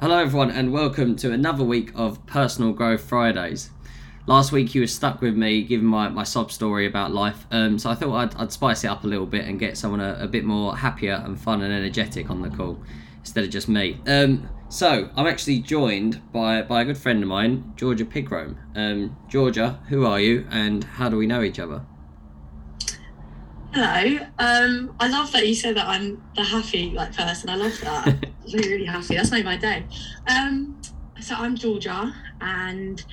Hello, everyone, and welcome to another week of Personal Growth Fridays. Last week, you were stuck with me giving my, my sob story about life, um, so I thought I'd, I'd spice it up a little bit and get someone a, a bit more happier and fun and energetic on the call instead of just me. Um, so, I'm actually joined by, by a good friend of mine, Georgia Pigrome. Um, Georgia, who are you and how do we know each other? Hello. Um, I love that you said that I'm the happy like person. I love that. I'm really, really happy. That's made my day. Um, so I'm Georgia, and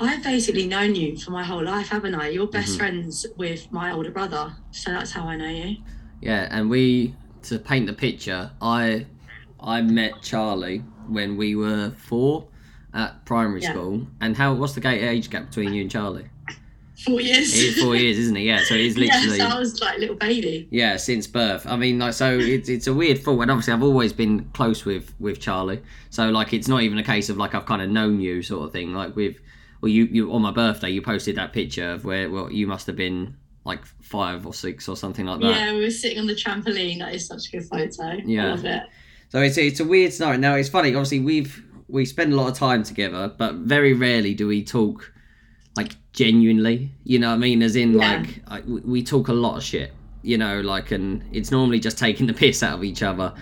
I've basically known you for my whole life, haven't I? You're best Mhm. friends with my older brother, so that's how I know you. Yeah, and we to paint the picture, I I met Charlie when we were four at primary Yeah. school. And how what's the age gap between you and Charlie? Four years. It is four years, isn't it? Yeah, so it is yeah, literally so I was like a little baby. yeah since birth. I mean, like so it's it's a weird thought, and obviously I've always been close with with Charlie. So like it's not even a case of like I've kind of known you sort of thing. Like with well, you you on my birthday you posted that picture of where well you must have been like five or six or something like that. Yeah, we were sitting on the trampoline. That is such a good photo. Yeah. I love it. So it's it's a weird scenario. Now it's funny. Obviously, we've we spend a lot of time together, but very rarely do we talk genuinely. You know what I mean? As in, Yeah. like I, we- talk a lot of shit. You know, like, and it's normally just taking the piss out of each other.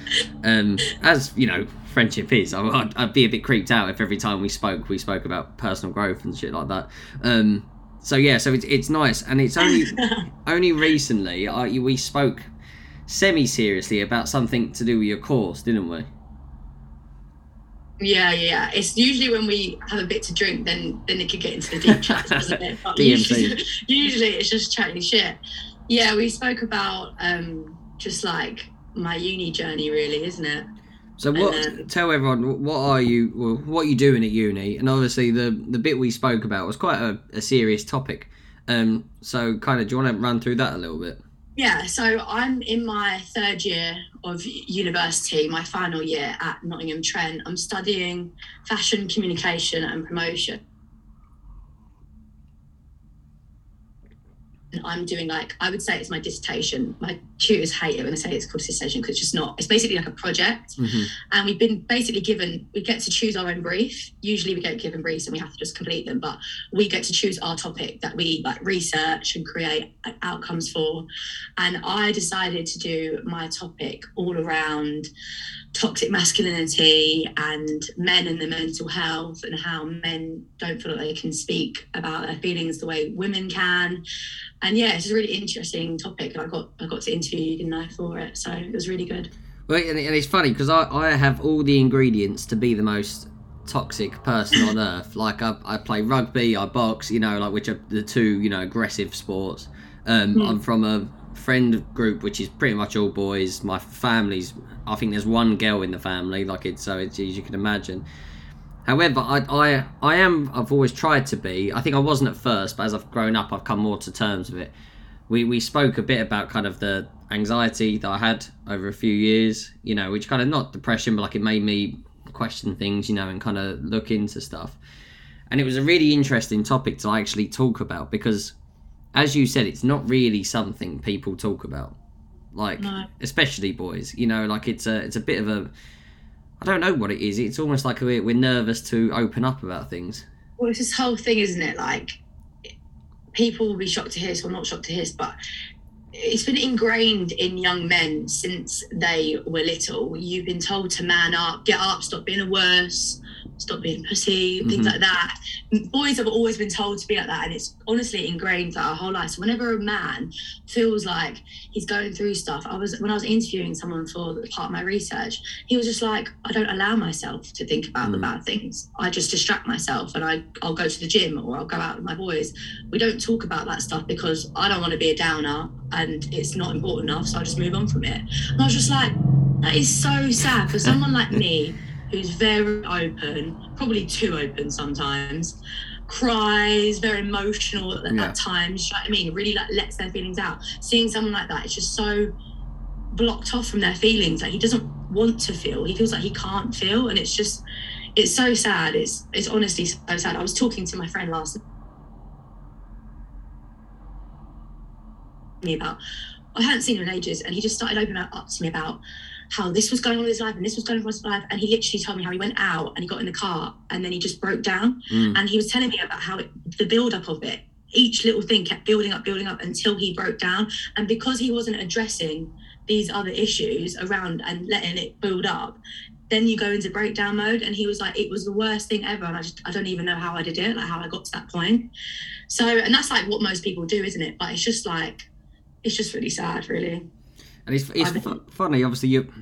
Um, as you know, friendship is. I, I'd, I'd be a bit creeped out if every time we spoke, we spoke about personal growth and shit like that. Um, so yeah, so it's it's nice, and it's only only recently uh, we spoke semi seriously about something to do with your course, didn't we? Yeah, yeah, yeah. It's usually when we have a bit to drink, then then it could get into the deep chat, doesn't it? Usually, usually it's just chatting shit. Yeah, we spoke about um just like my uni journey, really, isn't it? So what? Um, tell everyone what are you? Well, what are you doing at uni? And obviously the the bit we spoke about was quite a, a serious topic. Um, so kind of, do you want to run through that a little bit? Yeah, so I'm in my third year of university, my final year at Nottingham Trent. I'm studying fashion communication and promotion. And I'm doing like I would say it's my dissertation. My tutors hate it when I say it's called dissertation because it's just not. It's basically like a project, Mm-hmm. and we've been basically given. We get to choose our own brief. Usually, we get given briefs and we have to just complete them, but we get to choose our topic that we like research and create like, outcomes for. And I decided to do my topic all around toxic masculinity and men and their mental health and how men don't feel like they can speak about their feelings the way women can. And yeah, it's a really interesting topic. I got I got to interview you, didn't I, for it? So it was really good. Well, and, it's funny because I, I have all the ingredients to be the most toxic person on earth. Like I, I play rugby, I box, you know, like which are the two, you know, aggressive sports. Um, Hmm. I'm from a friend group which is pretty much all boys. My family's, I think there's one girl in the family, like it's so it's as you can imagine. However, I, I I am I've always tried to be. I think I wasn't at first, but as I've grown up, I've come more to terms with it. We we spoke a bit about kind of the anxiety that I had over a few years, you know, which kind of not depression, but like it made me question things, you know, and kind of look into stuff. And it was a really interesting topic to actually talk about because, as you said, it's not really something people talk about, like No. especially boys. You know, like it's a it's a bit of a I don't know what it is. It's almost like we're, we're nervous to open up about things. Well, it's this whole thing, isn't it? Like, people will be shocked to hear this or not shocked to hear this, but it's been ingrained in young men since they were little. You've been told to man up, get up, stop being a worse, stop being a pussy, things Mhm. like that. Boys have always been told to be like that, and it's honestly ingrained like our whole life. So whenever a man feels like he's going through stuff, I was when I was interviewing someone for part of my research, he was just like, I don't allow myself to think about the Mm. bad things. I just distract myself, and I I'll go to the gym or I'll go out with my boys. We don't talk about that stuff because I don't want to be a downer, and it's not important enough. So I just move on from it. And I was just like, that is so sad for someone like me who's very open, probably too open sometimes, cries, very emotional at, Yeah. at times. You know what I mean? Really like lets their feelings out. Seeing someone like that, it's just so blocked off from their feelings. Like he doesn't want to feel. He feels like he can't feel, and it's just, it's so sad. It's it's honestly so sad. I was talking to my friend last me about I hadn't seen him in ages, and he just started opening up to me about how this was going on in his life and this was going on in his life. And he literally told me how he went out and he got in the car and then he just broke down. Mm. And he was telling me about how it, the build up of it, each little thing kept building up, building up until he broke down. And because he wasn't addressing these other issues around and letting it build up, then you go into breakdown mode. And he was like, it was the worst thing ever. And I just, I don't even know how I did it, like how I got to that point. So, and that's like what most people do, isn't it? But it's just like, it's just really sad, really. And it's, it's fu- funny, obviously, you,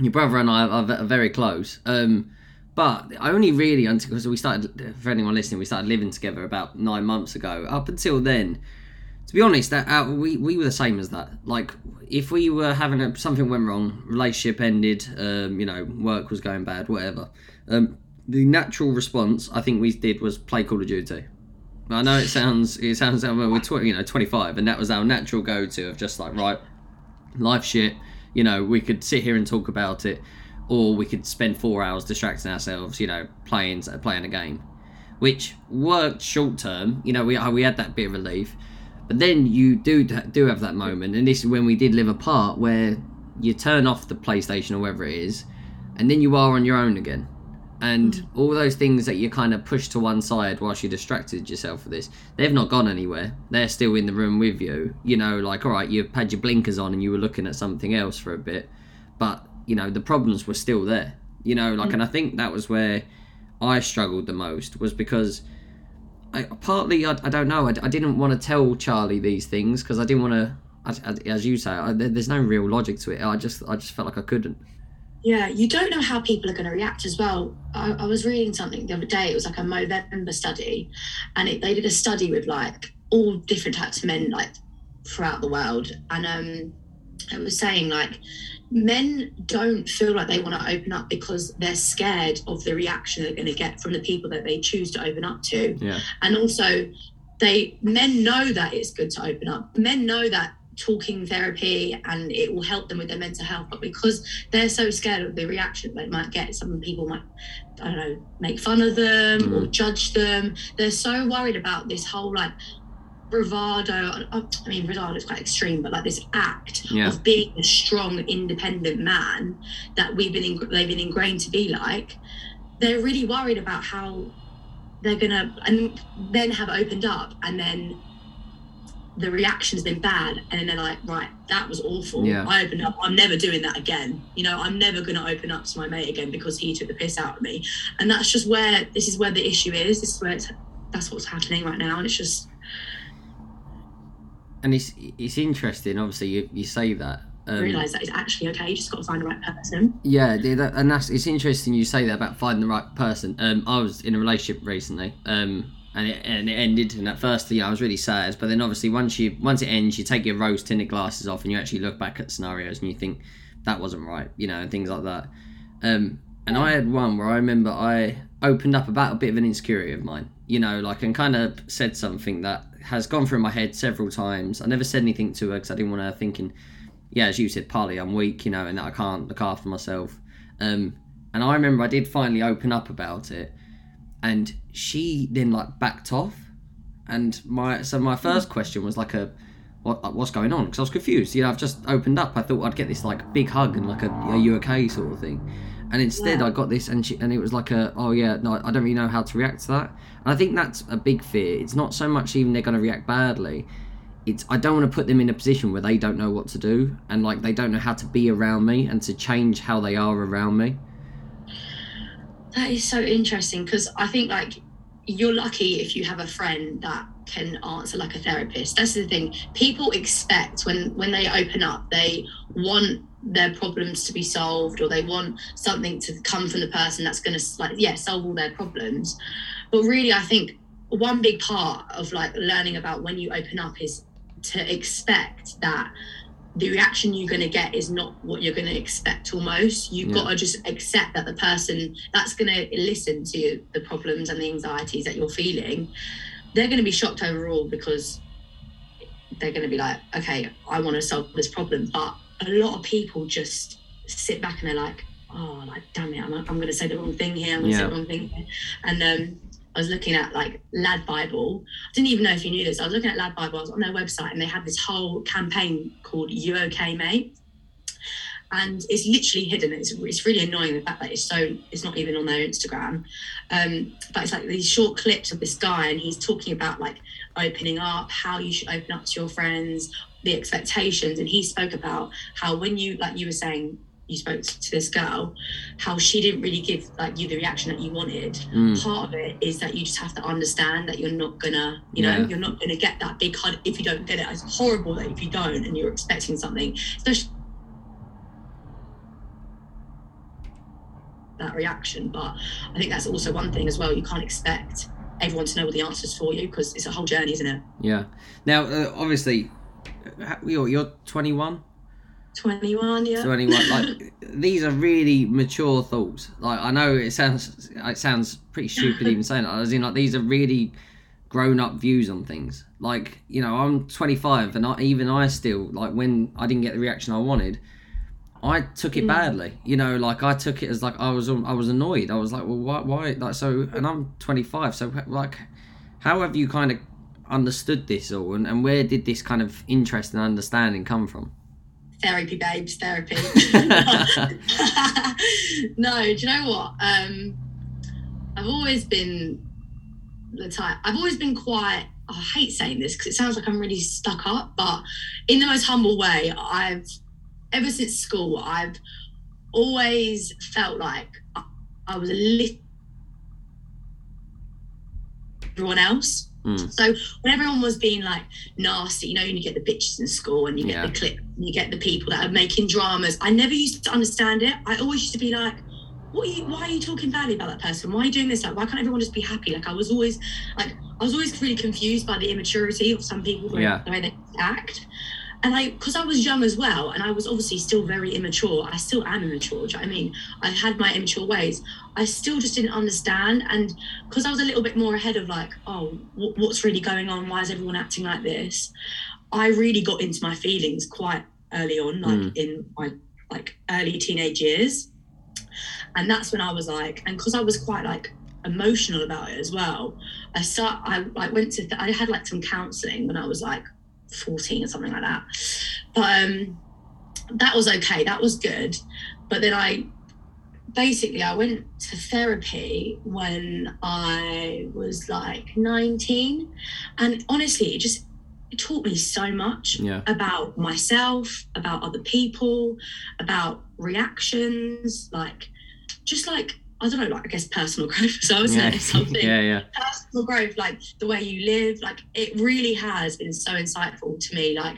your brother and I are, are very close. Um, but I only really until because we started, for anyone listening, we started living together about nine months ago. Up until then, to be honest, that uh, we we were the same as that. Like, if we were having a, something went wrong, relationship ended, um, you know, work was going bad, whatever. Um, the natural response I think we did was play Call of Duty. I know it sounds it sounds like well, we're tw- you know 25, and that was our natural go-to of just like right, life shit. You know, we could sit here and talk about it, or we could spend four hours distracting ourselves. You know, playing playing a game, which worked short term. You know, we uh, we had that bit of relief, but then you do do have that moment, and this is when we did live apart, where you turn off the PlayStation or whatever it is, and then you are on your own again. And hmm. all those things that you kind of push to one side whilst you distracted yourself with this, they've not gone anywhere. They're still in the room with you. You know, like, all right, you've had your blinkers on and you were looking at something else for a bit, but, you know, the problems were still there. You know, like, hmm. and I think that was where I struggled the most, was because I, partly, I, I don't know, I, I didn't want to tell Charlie these things because I didn't want to, as you say, I, there's no real logic to it. I just, I just felt like I couldn't. Yeah, you don't know how people are going to react as well. I, I was reading something the other day. It was like a Movember study, and it, they did a study with like all different types of men, like throughout the world, and um, it was saying like men don't feel like they want to open up because they're scared of the reaction they're going to get from the people that they choose to open up to Yeah. and also they men know that it's good to open up men know that talking therapy and it will help them with their mental health. But because they're so scared of the reaction they might get some people might i don't know make fun of them or mm. judge them. They're so worried about this whole like bravado i I mean bravado is quite extreme but like this act Yeah. of being a strong independent man that we've been in, they've been ingrained to be like they're really worried about how they're gonna and then have opened up and then the reaction's been bad and then they're like right that was awful Yeah. i opened up i'm never doing that again you know i'm never going to open up to my mate again because he took the piss out of me and that's just where this is where the issue is this is where it's that's what's happening right now and it's just and it's it's interesting. Obviously, you, you say that. Um, realize that it's actually okay you just got to find the right person Yeah, yeah, that, and that's it's interesting you say that about finding the right person. Um, I was in a relationship recently, um, and it and it ended. And at first, know, I was really sad. But then, obviously, once you once it ends, you take your rose tinted glasses off, and you actually look back at scenarios, and you think that wasn't right, you know, and things like that. Um, and I had one where I remember I opened up about a bit of an insecurity of mine, you know, like and kind of said something that has gone through my head several times. I never said anything to her because I didn't want her thinking, yeah, as you said, partly I'm weak, you know, and that I can't look after myself. Um, and I remember I did finally open up about it, and she then like backed off. And my so my first question was like a, what what's going on? Because I was confused. You know, I've just opened up. I thought I'd get this like big hug and like a are you okay sort of thing. And instead, Yeah. I got this, and she, and it was like a, oh yeah, no, I don't really know how to react to that. And I think that's a big fear. It's not so much even they're going to react badly. It's I don't want to put them in a position where they don't know what to do, and like they don't know how to be around me and to change how they are around me. That is so interesting because I think like you're lucky if you have a friend that can answer like a therapist. That's the thing. People expect when when they open up, they want their problems to be solved or they want something to come from the person that's going to like yeah solve all their problems. But really, I think one big part of like learning about when you open up is to expect that the reaction you're going to get is not what you're going to expect almost you've Yeah. got to just accept that the person that's going to listen to the problems and the anxieties that you're feeling they're going to be shocked overall because they're going to be like okay i want to solve this problem but a lot of people just sit back and they're like oh like damn it i'm, I'm going to say the wrong thing here i'm going to say the wrong thing here. and um I was looking at like Lad Bible. I didn't even know if you knew this. I was looking at Lad Bible. I was on their website and they had this whole campaign called "You Okay, Mate," and it's literally hidden. It's, it's really annoying the fact that it's so it's not even on their Instagram. Um, but it's like these short clips of this guy, and he's talking about like opening up, how you should open up to your friends, the expectations, and he spoke about how when you like you were saying you spoke to this girl, how she didn't really give like you the reaction that you wanted. Mm. Part of it is that you just have to understand that you're not gonna, you know, Yeah. you're not gonna get that big hug if you don't get it. It's horrible that if you don't and you're expecting something, especially that reaction. But I think that's also one thing as well. You can't expect everyone to know all the answers for you because it's a whole journey, isn't it? Yeah. Now, uh, obviously, you're you're 21. 21, yeah. 21 like these are really mature thoughts. Like i know it sounds it sounds pretty stupid even saying that as in like these are really grown up views on things. Like you know i'm 25 and I, even i still like when i didn't get the reaction i wanted i took it Mm. badly. You know like i took it as like i was i was annoyed. I was like well why why? Like so and i'm 25 so like how have you kind of understood this all? And, and where did this kind of interest and understanding come from therapy babes therapy. No do you know what? Um i've always been the type i've always been quite i hate saying this because it sounds like i'm really stuck up but in the most humble way i've ever since school i've always felt like i, I was a little everyone else Mm. so when everyone was being like nasty, you know, and you get the bitches in school and you get Yeah. the clip, and you get the people that are making dramas. I never used to understand it. I always used to be like, what are you, why are you talking badly about that person? Why are you doing this? Like, why can't everyone just be happy? Like, I was always like, I was always really confused by the immaturity of some people, the way- Yeah. the way they act. And I, because I was young as well, and I was obviously still very immature. I still am immature. Do you know what I mean? I had my immature ways. I still just didn't understand, and because I was a little bit more ahead of like, oh, wh- what's really going on? Why is everyone acting like this? I really got into my feelings quite early on, like Mm. in my like early teenage years, and that's when I was like, and because I was quite like emotional about it as well. I start. I like went to. I had like some counselling when I was like 14 or something like that. But um, that was okay. That was good. But then I basically I went to therapy when I was like 19, and honestly, it just it taught me so much yeah about myself, about other people, about reactions, like just like I don't know, like I guess personal growth. So I was yeah something yeah yeah personal growth, like the way you live, like it really has been so insightful to me. Like,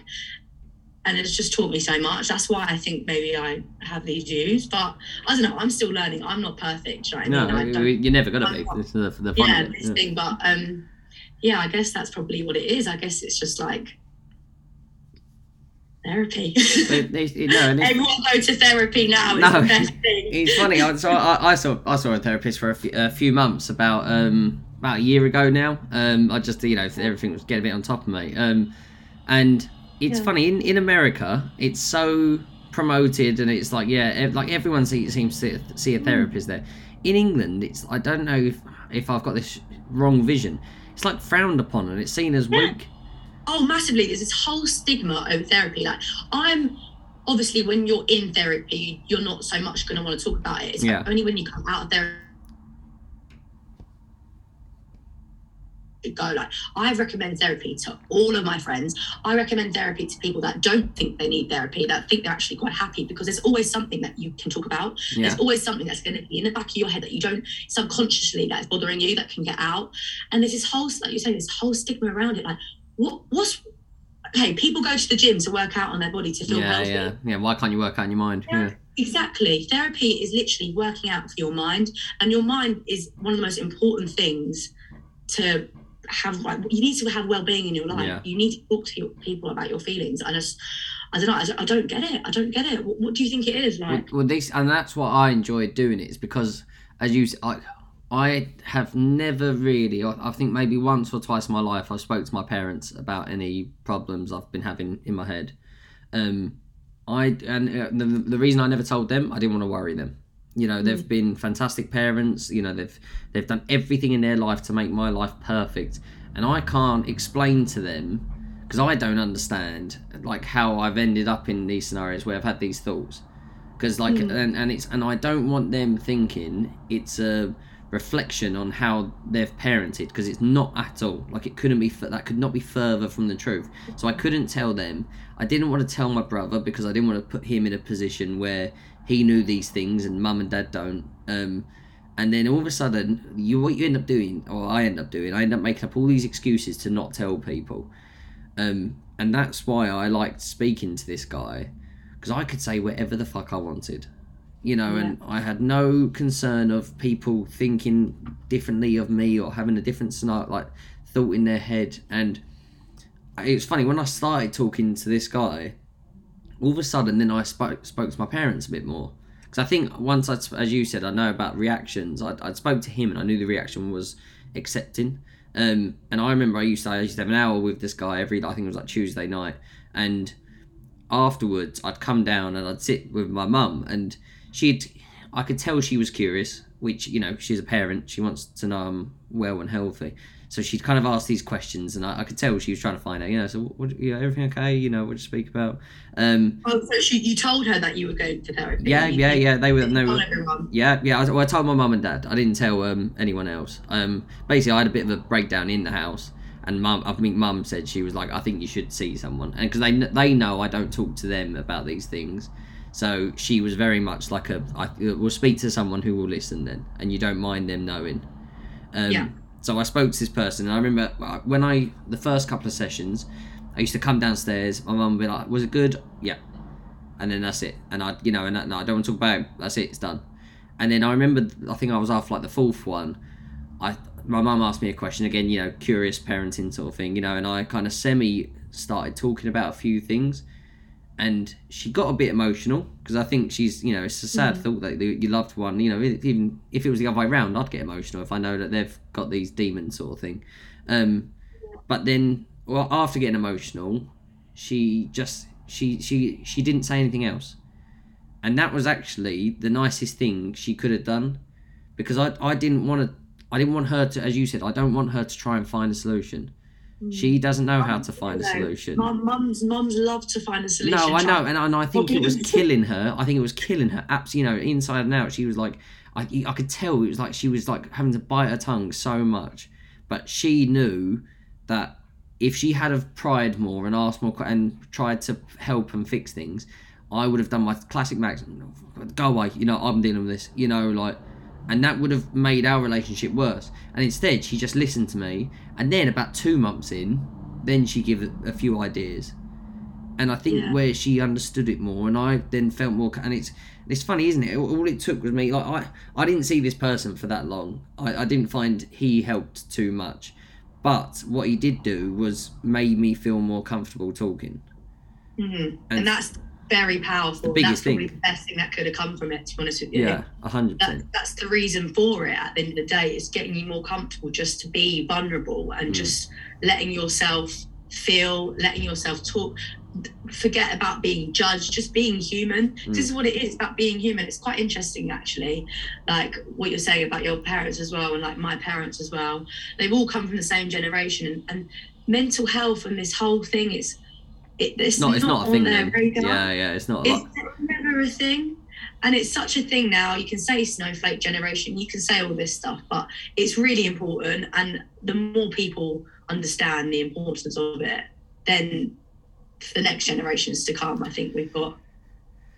and it's just taught me so much. That's why I think maybe I have these views. But I don't know. I'm still learning. I'm not perfect. You know what I mean? I No, you're never gonna I'm be. not- the, the fun yeah, it. this yeah. thing. But um, yeah, I guess that's probably what it is. I guess it's just like therapy. It- it- it- no, Everyone go to therapy now. It's No. the best thing. it's funny. I, so I, I saw I saw a therapist for a few, a few months about um about a year ago now. Um, I just you know everything was getting a bit on top of me. Um, and it's Yeah. funny in in America it's so promoted and it's like yeah like everyone see, seems to see a mm. therapist there. In England, it's I don't know if if I've got this wrong vision. It's like frowned upon and it's seen as Yeah. weak. oh massively there's this whole stigma over therapy like i'm obviously when you're in therapy you're not so much going to want to talk about it it's Yeah. only when you come out of therapy go like i recommend therapy to all of my friends i recommend therapy to people that don't think they need therapy that think they're actually quite happy because there's always something that you can talk about Yeah, there's always something that's going to be in the back of your head that you don't subconsciously that's bothering you that can get out. And there's this whole, like you say, this whole stigma around it. Like, what, what's, okay, people go to the gym to work out on their body to feel yeah, healthy. yeah, yeah. Why can't you work out in your mind? Yeah. Yeah, Exactly. Therapy is literally working out for your mind, and your mind is one of the most important things to have. Like, you need to have well-being in your life. Yeah. You need to talk to your, people about your feelings. I just, I don't know. I don't, I don't get it. I don't get it. What, what do you think it is? Like, well, this and that's what I enjoyed doing it is because, as you, I, I have never really. I, I think maybe once or twice in my life I spoke to my parents about any problems I've been having in my head. Um, I and uh, the, the reason I never told them I didn't want to worry them. You know, they've been fantastic parents. You know, they've they've done everything in their life to make my life perfect, and I can't explain to them because I don't understand like how I've ended up in these scenarios where I've had these thoughts. because like Mm. and, and it's and I don't want them thinking it's a reflection on how they've parented because it's not at all like it couldn't be that could not be further from the truth so I couldn't tell them I didn't want to tell my brother because I didn't want to put him in a position where he knew these things and mum and dad don't um and then all of a sudden you what you end up doing or I end up doing I end up making up all these excuses to not tell people um and that's why I liked speaking to this guy because I could say whatever the fuck I wanted, you know, and I had no concern of people thinking differently of me or having a different scenario, like thought in their head. And it was funny when I started talking to this guy. All of a sudden, then I spoke spoke to my parents a bit more because I think once I, as you said, I know about reactions. I I spoke to him and I knew the reaction was accepting. Um, and I remember I used to I used to have an hour with this guy every I think it was like Tuesday night, and afterwards I'd come down and I'd sit with my mum and she'd I could tell she was curious, which you know she's a parent, she wants to know I'm well and healthy. So she'd kind of ask these questions, and I, I could tell she was trying to find out. You know, so what, you know, everything okay? You know, what did you speak about? Um, Oh, so she, you told her that you were going to therapy. yeah, yeah, yeah. They were, they were, yeah, yeah. I, well, I told my mum and dad. I didn't tell um, anyone else. Um, basically, I had a bit of a breakdown in the house, and mum, I think mum said she was like, "I think you should see someone," and because they they know I don't talk to them about these things, so she was very much like a, I will speak to someone who will listen then, and you don't mind them knowing. Um, Yeah. So I spoke to this person, and I remember when I the first couple of sessions, I used to come downstairs. My mum would be like, "Was it good?" Yeah and then that's it. And I, you know, and I don't want to talk about it. That's it. It's done. And then I remember, I think I was after like the fourth one. I my mum asked me a question again, you know, curious parenting sort of thing, you know, and I kind of semi started talking about a few things, and she got a bit emotional because I think she's, you know, it's a sad thought that you you loved one, you know, even if it was the other way around, I'd get emotional if I know that they've got these demons sort of thing. Um, but then, well, after getting emotional, she just she she she didn't say anything else. And that was actually the nicest thing she could have done because i i didn't want to i didn't want her to as you said i don't want her to try and find a solution Mm. she doesn't know how to find a solution Mum, mums, mums love to find a solution. no, I know, and, and I think it was killing her. I think it was killing her. Absolutely, you know, inside and out. She was like, I, I could tell it was like she was like having to bite her tongue so much, but she knew that if she had have pried more and asked more and tried to help and fix things, I would have done my classic Max. Go away, you know, I'm dealing with this, you know, like, and that would have made our relationship worse. And instead, she just listened to me, and then about two months in, then she gave a, few ideas and I think Yeah. where she understood it more, and I then felt more. And it's it's funny, isn't it? All it took was me. Like I I didn't see this person for that long. I, I didn't find he helped too much, but what he did do was made me feel more comfortable talking. Mhm. And And, that's very powerful. The biggest that's probably thing. the best thing that could have come from it, to be honest with you. Yeah, a hundred That, that's the reason for it at the end of the day is getting you more comfortable just to be vulnerable and Mm. just letting yourself feel letting yourself talk forget about being judged just being human Mm. this is what it is about being human it's quite interesting actually like what you're saying about your parents as well and like my parents as well they've all come from the same generation and, and mental health and this whole thing is it, it's It's not it's not a thing then. Yeah, yeah, it's not a It's never a thing. And it's such a thing now. You can say snowflake generation, you can say all this stuff, but it's really important. And the more people understand the importance of it, then the next generations to come, I think we've got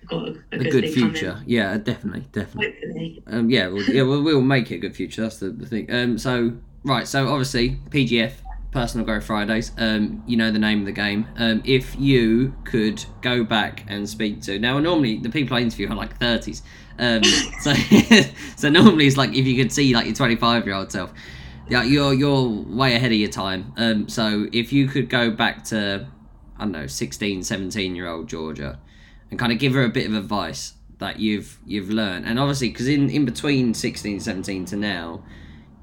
got a, a A good, good future. Yeah, definitely, definitely. coming. Hopefully. Um, yeah, well, yeah, we'll, we'll make it a good future. That's the, the thing. Um, so right, so obviously PGF, Personal Growth Fridays. Um, you know the name of the game. Um, if you could go back and speak to now, normally the people I interview are like thirties. Um, so so normally it's like if you could see like your twenty five year old self. Yeah, you're you're way ahead of your time. Um, so if you could go back to I don't know 16, 17 year old Georgia, and kind of give her a bit of advice that you've you've learned and obviously because in in between 16 17 to now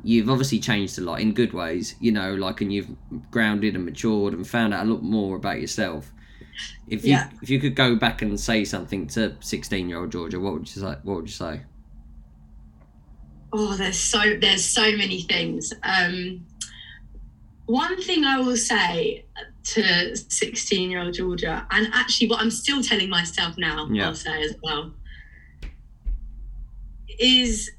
you've obviously changed a lot in good ways you know like and you've grounded and matured and found out a lot more about yourself if you Yeah. if you could go back and say something to 16 year old georgia what would you say what would you say Oh, there's so there's so many things. Um, one thing I will say to 16 year old Georgia, and actually what I'm still telling myself now, Yeah. I'll say as well, is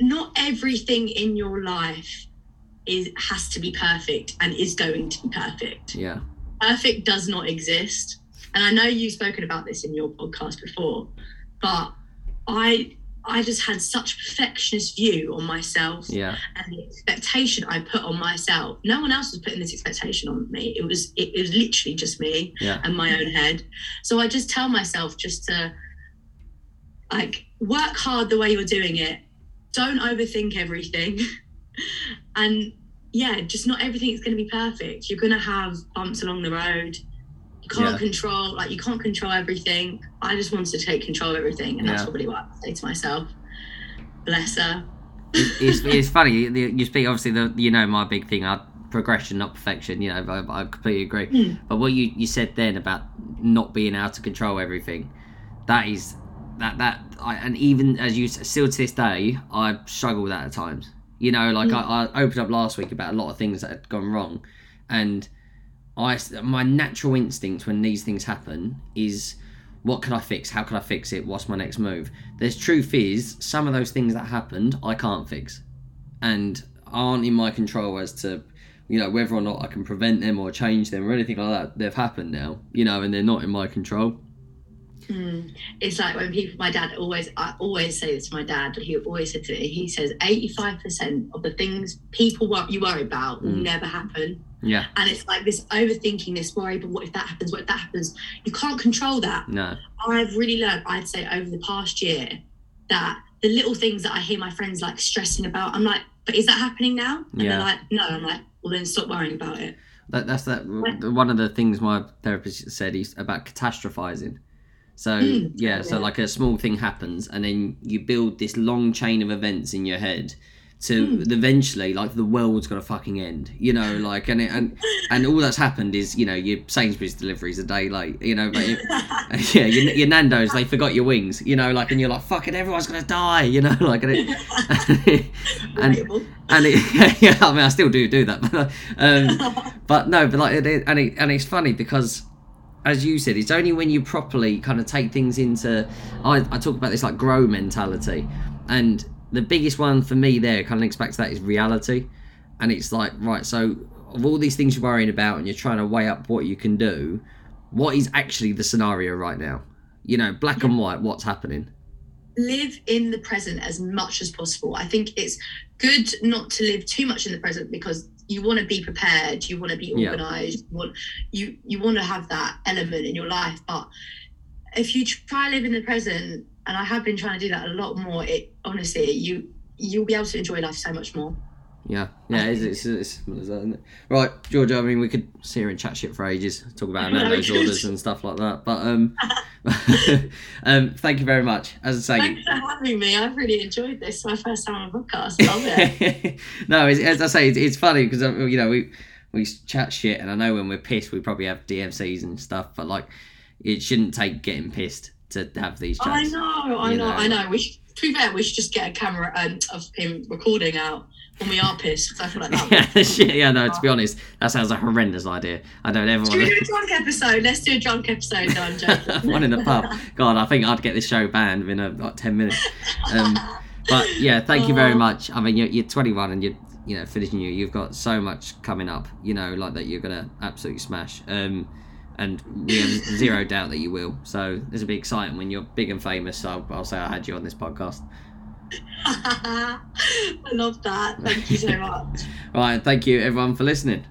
not everything in your life is has to be perfect and is going to be perfect. Yeah. Perfect does not exist. And I know you've spoken about this in your podcast before, but I I just had such perfectionist view on myself Yeah. and the expectation I put on myself. No one else was putting this expectation on me. It was it, it was literally just me Yeah. and my own head. So I just tell myself just to like work hard the way you're doing it. Don't overthink everything. and yeah, just not everything is going to be perfect. You're going to have bumps along the road. You can't Yeah. control like you can't control everything. I just wanted to take control of everything, and that's probably what I say to myself. Bless her. it's, it's funny you, you speak obviously the you know my big thing I progression not perfection you know I, I completely agree Mm. but what you you said then about not being able to control everything that is that that I, and even as you still to this day I struggle with that at times you know like Mm. I, I opened up last week about a lot of things that had gone wrong and I my natural instinct when these things happen is what can I fix? How can I fix it? What's my next move? There's truth is some of those things that happened I can't fix, and aren't in my control as to, you know, whether or not I can prevent them or change them or anything like that. They've happened now, you know, and they're not in my control. Mm. It's like when people, my dad always, I always say this to my dad. He always said to me, he says, 85% of the things people you worry about will Mm. never happen. Yeah, And it's like this overthinking, this worry, but what if that happens? What if that happens? You can't control that. no, I've really learned, I'd say, over the past year that the little things that I hear my friends like stressing about, I'm like, but is that happening now? And Yeah. they're like, no. I'm like, well, then stop worrying about it. that that's that. One of the things my therapist said is about catastrophizing. So Mm, yeah, so like a small thing happens, and then you build this long chain of events in your head to Mm. eventually like the world's gonna fucking end, you know, like and it, and and all that's happened is you know your Sainsbury's deliveries a day late, you know, but it, yeah, your, your Nando's they forgot your wings, you know, like and you're like fucking everyone's gonna die, you know, like and it, and and it, yeah, I mean I still do do that, but um, but no, but like, and it, and it's funny because, as you said, it's only when you properly kind of take things into. I, I talk about this like grow mentality, and the biggest one for me there kind of links back to that is reality, and it's like right, so of all these things you're worrying about, and you're trying to weigh up what you can do, what is actually the scenario right now? You know, black and white, what's happening? live in the present as much as possible. I think it's good not to live too much in the present because you want to be prepared, you want to be Yeah. organized, you want you you want to have that element in your life. But if you try to live in the present, and I have been trying to do that a lot more, it honestly you you'll be able to enjoy life so much more. Yeah, yeah, it's, it's, it's simple as that, isn't it? Right, Georgia. I mean, we could sit here and chat shit for ages, talk about we orders and stuff like that. But um, um, thank you very much. As I say, Thanks for having me. I've really enjoyed this. It's my first time on a podcast. Love it. no, it's, as I say, it's, it's funny because you know we we chat shit, and I know when we're pissed, we probably have DMCs and stuff, but like it shouldn't take getting pissed to have these chats. I know, I know, know. I know. We should, to be fair, we should just get a camera um, of him recording out when we are pissed. 'cause I feel like that. yeah, shit. Yeah, no. To be honest, that sounds a horrendous idea. I don't ever want do a drunk episode? Let's do a drunk episode. No, I'm joking. one in the pub. God, I think I'd get this show banned within a, like ten minutes. Um, but yeah, thank you very Oh. much. I mean, you're, you're 21 and you're you know finishing you. You've got so much coming up. You know, like that you're gonna absolutely smash. Um, and we have zero doubt that you will. So this will be exciting when you're big and famous. So I'll say I had you on this podcast. I love that. Thank you so much. Right, thank you everyone for listening.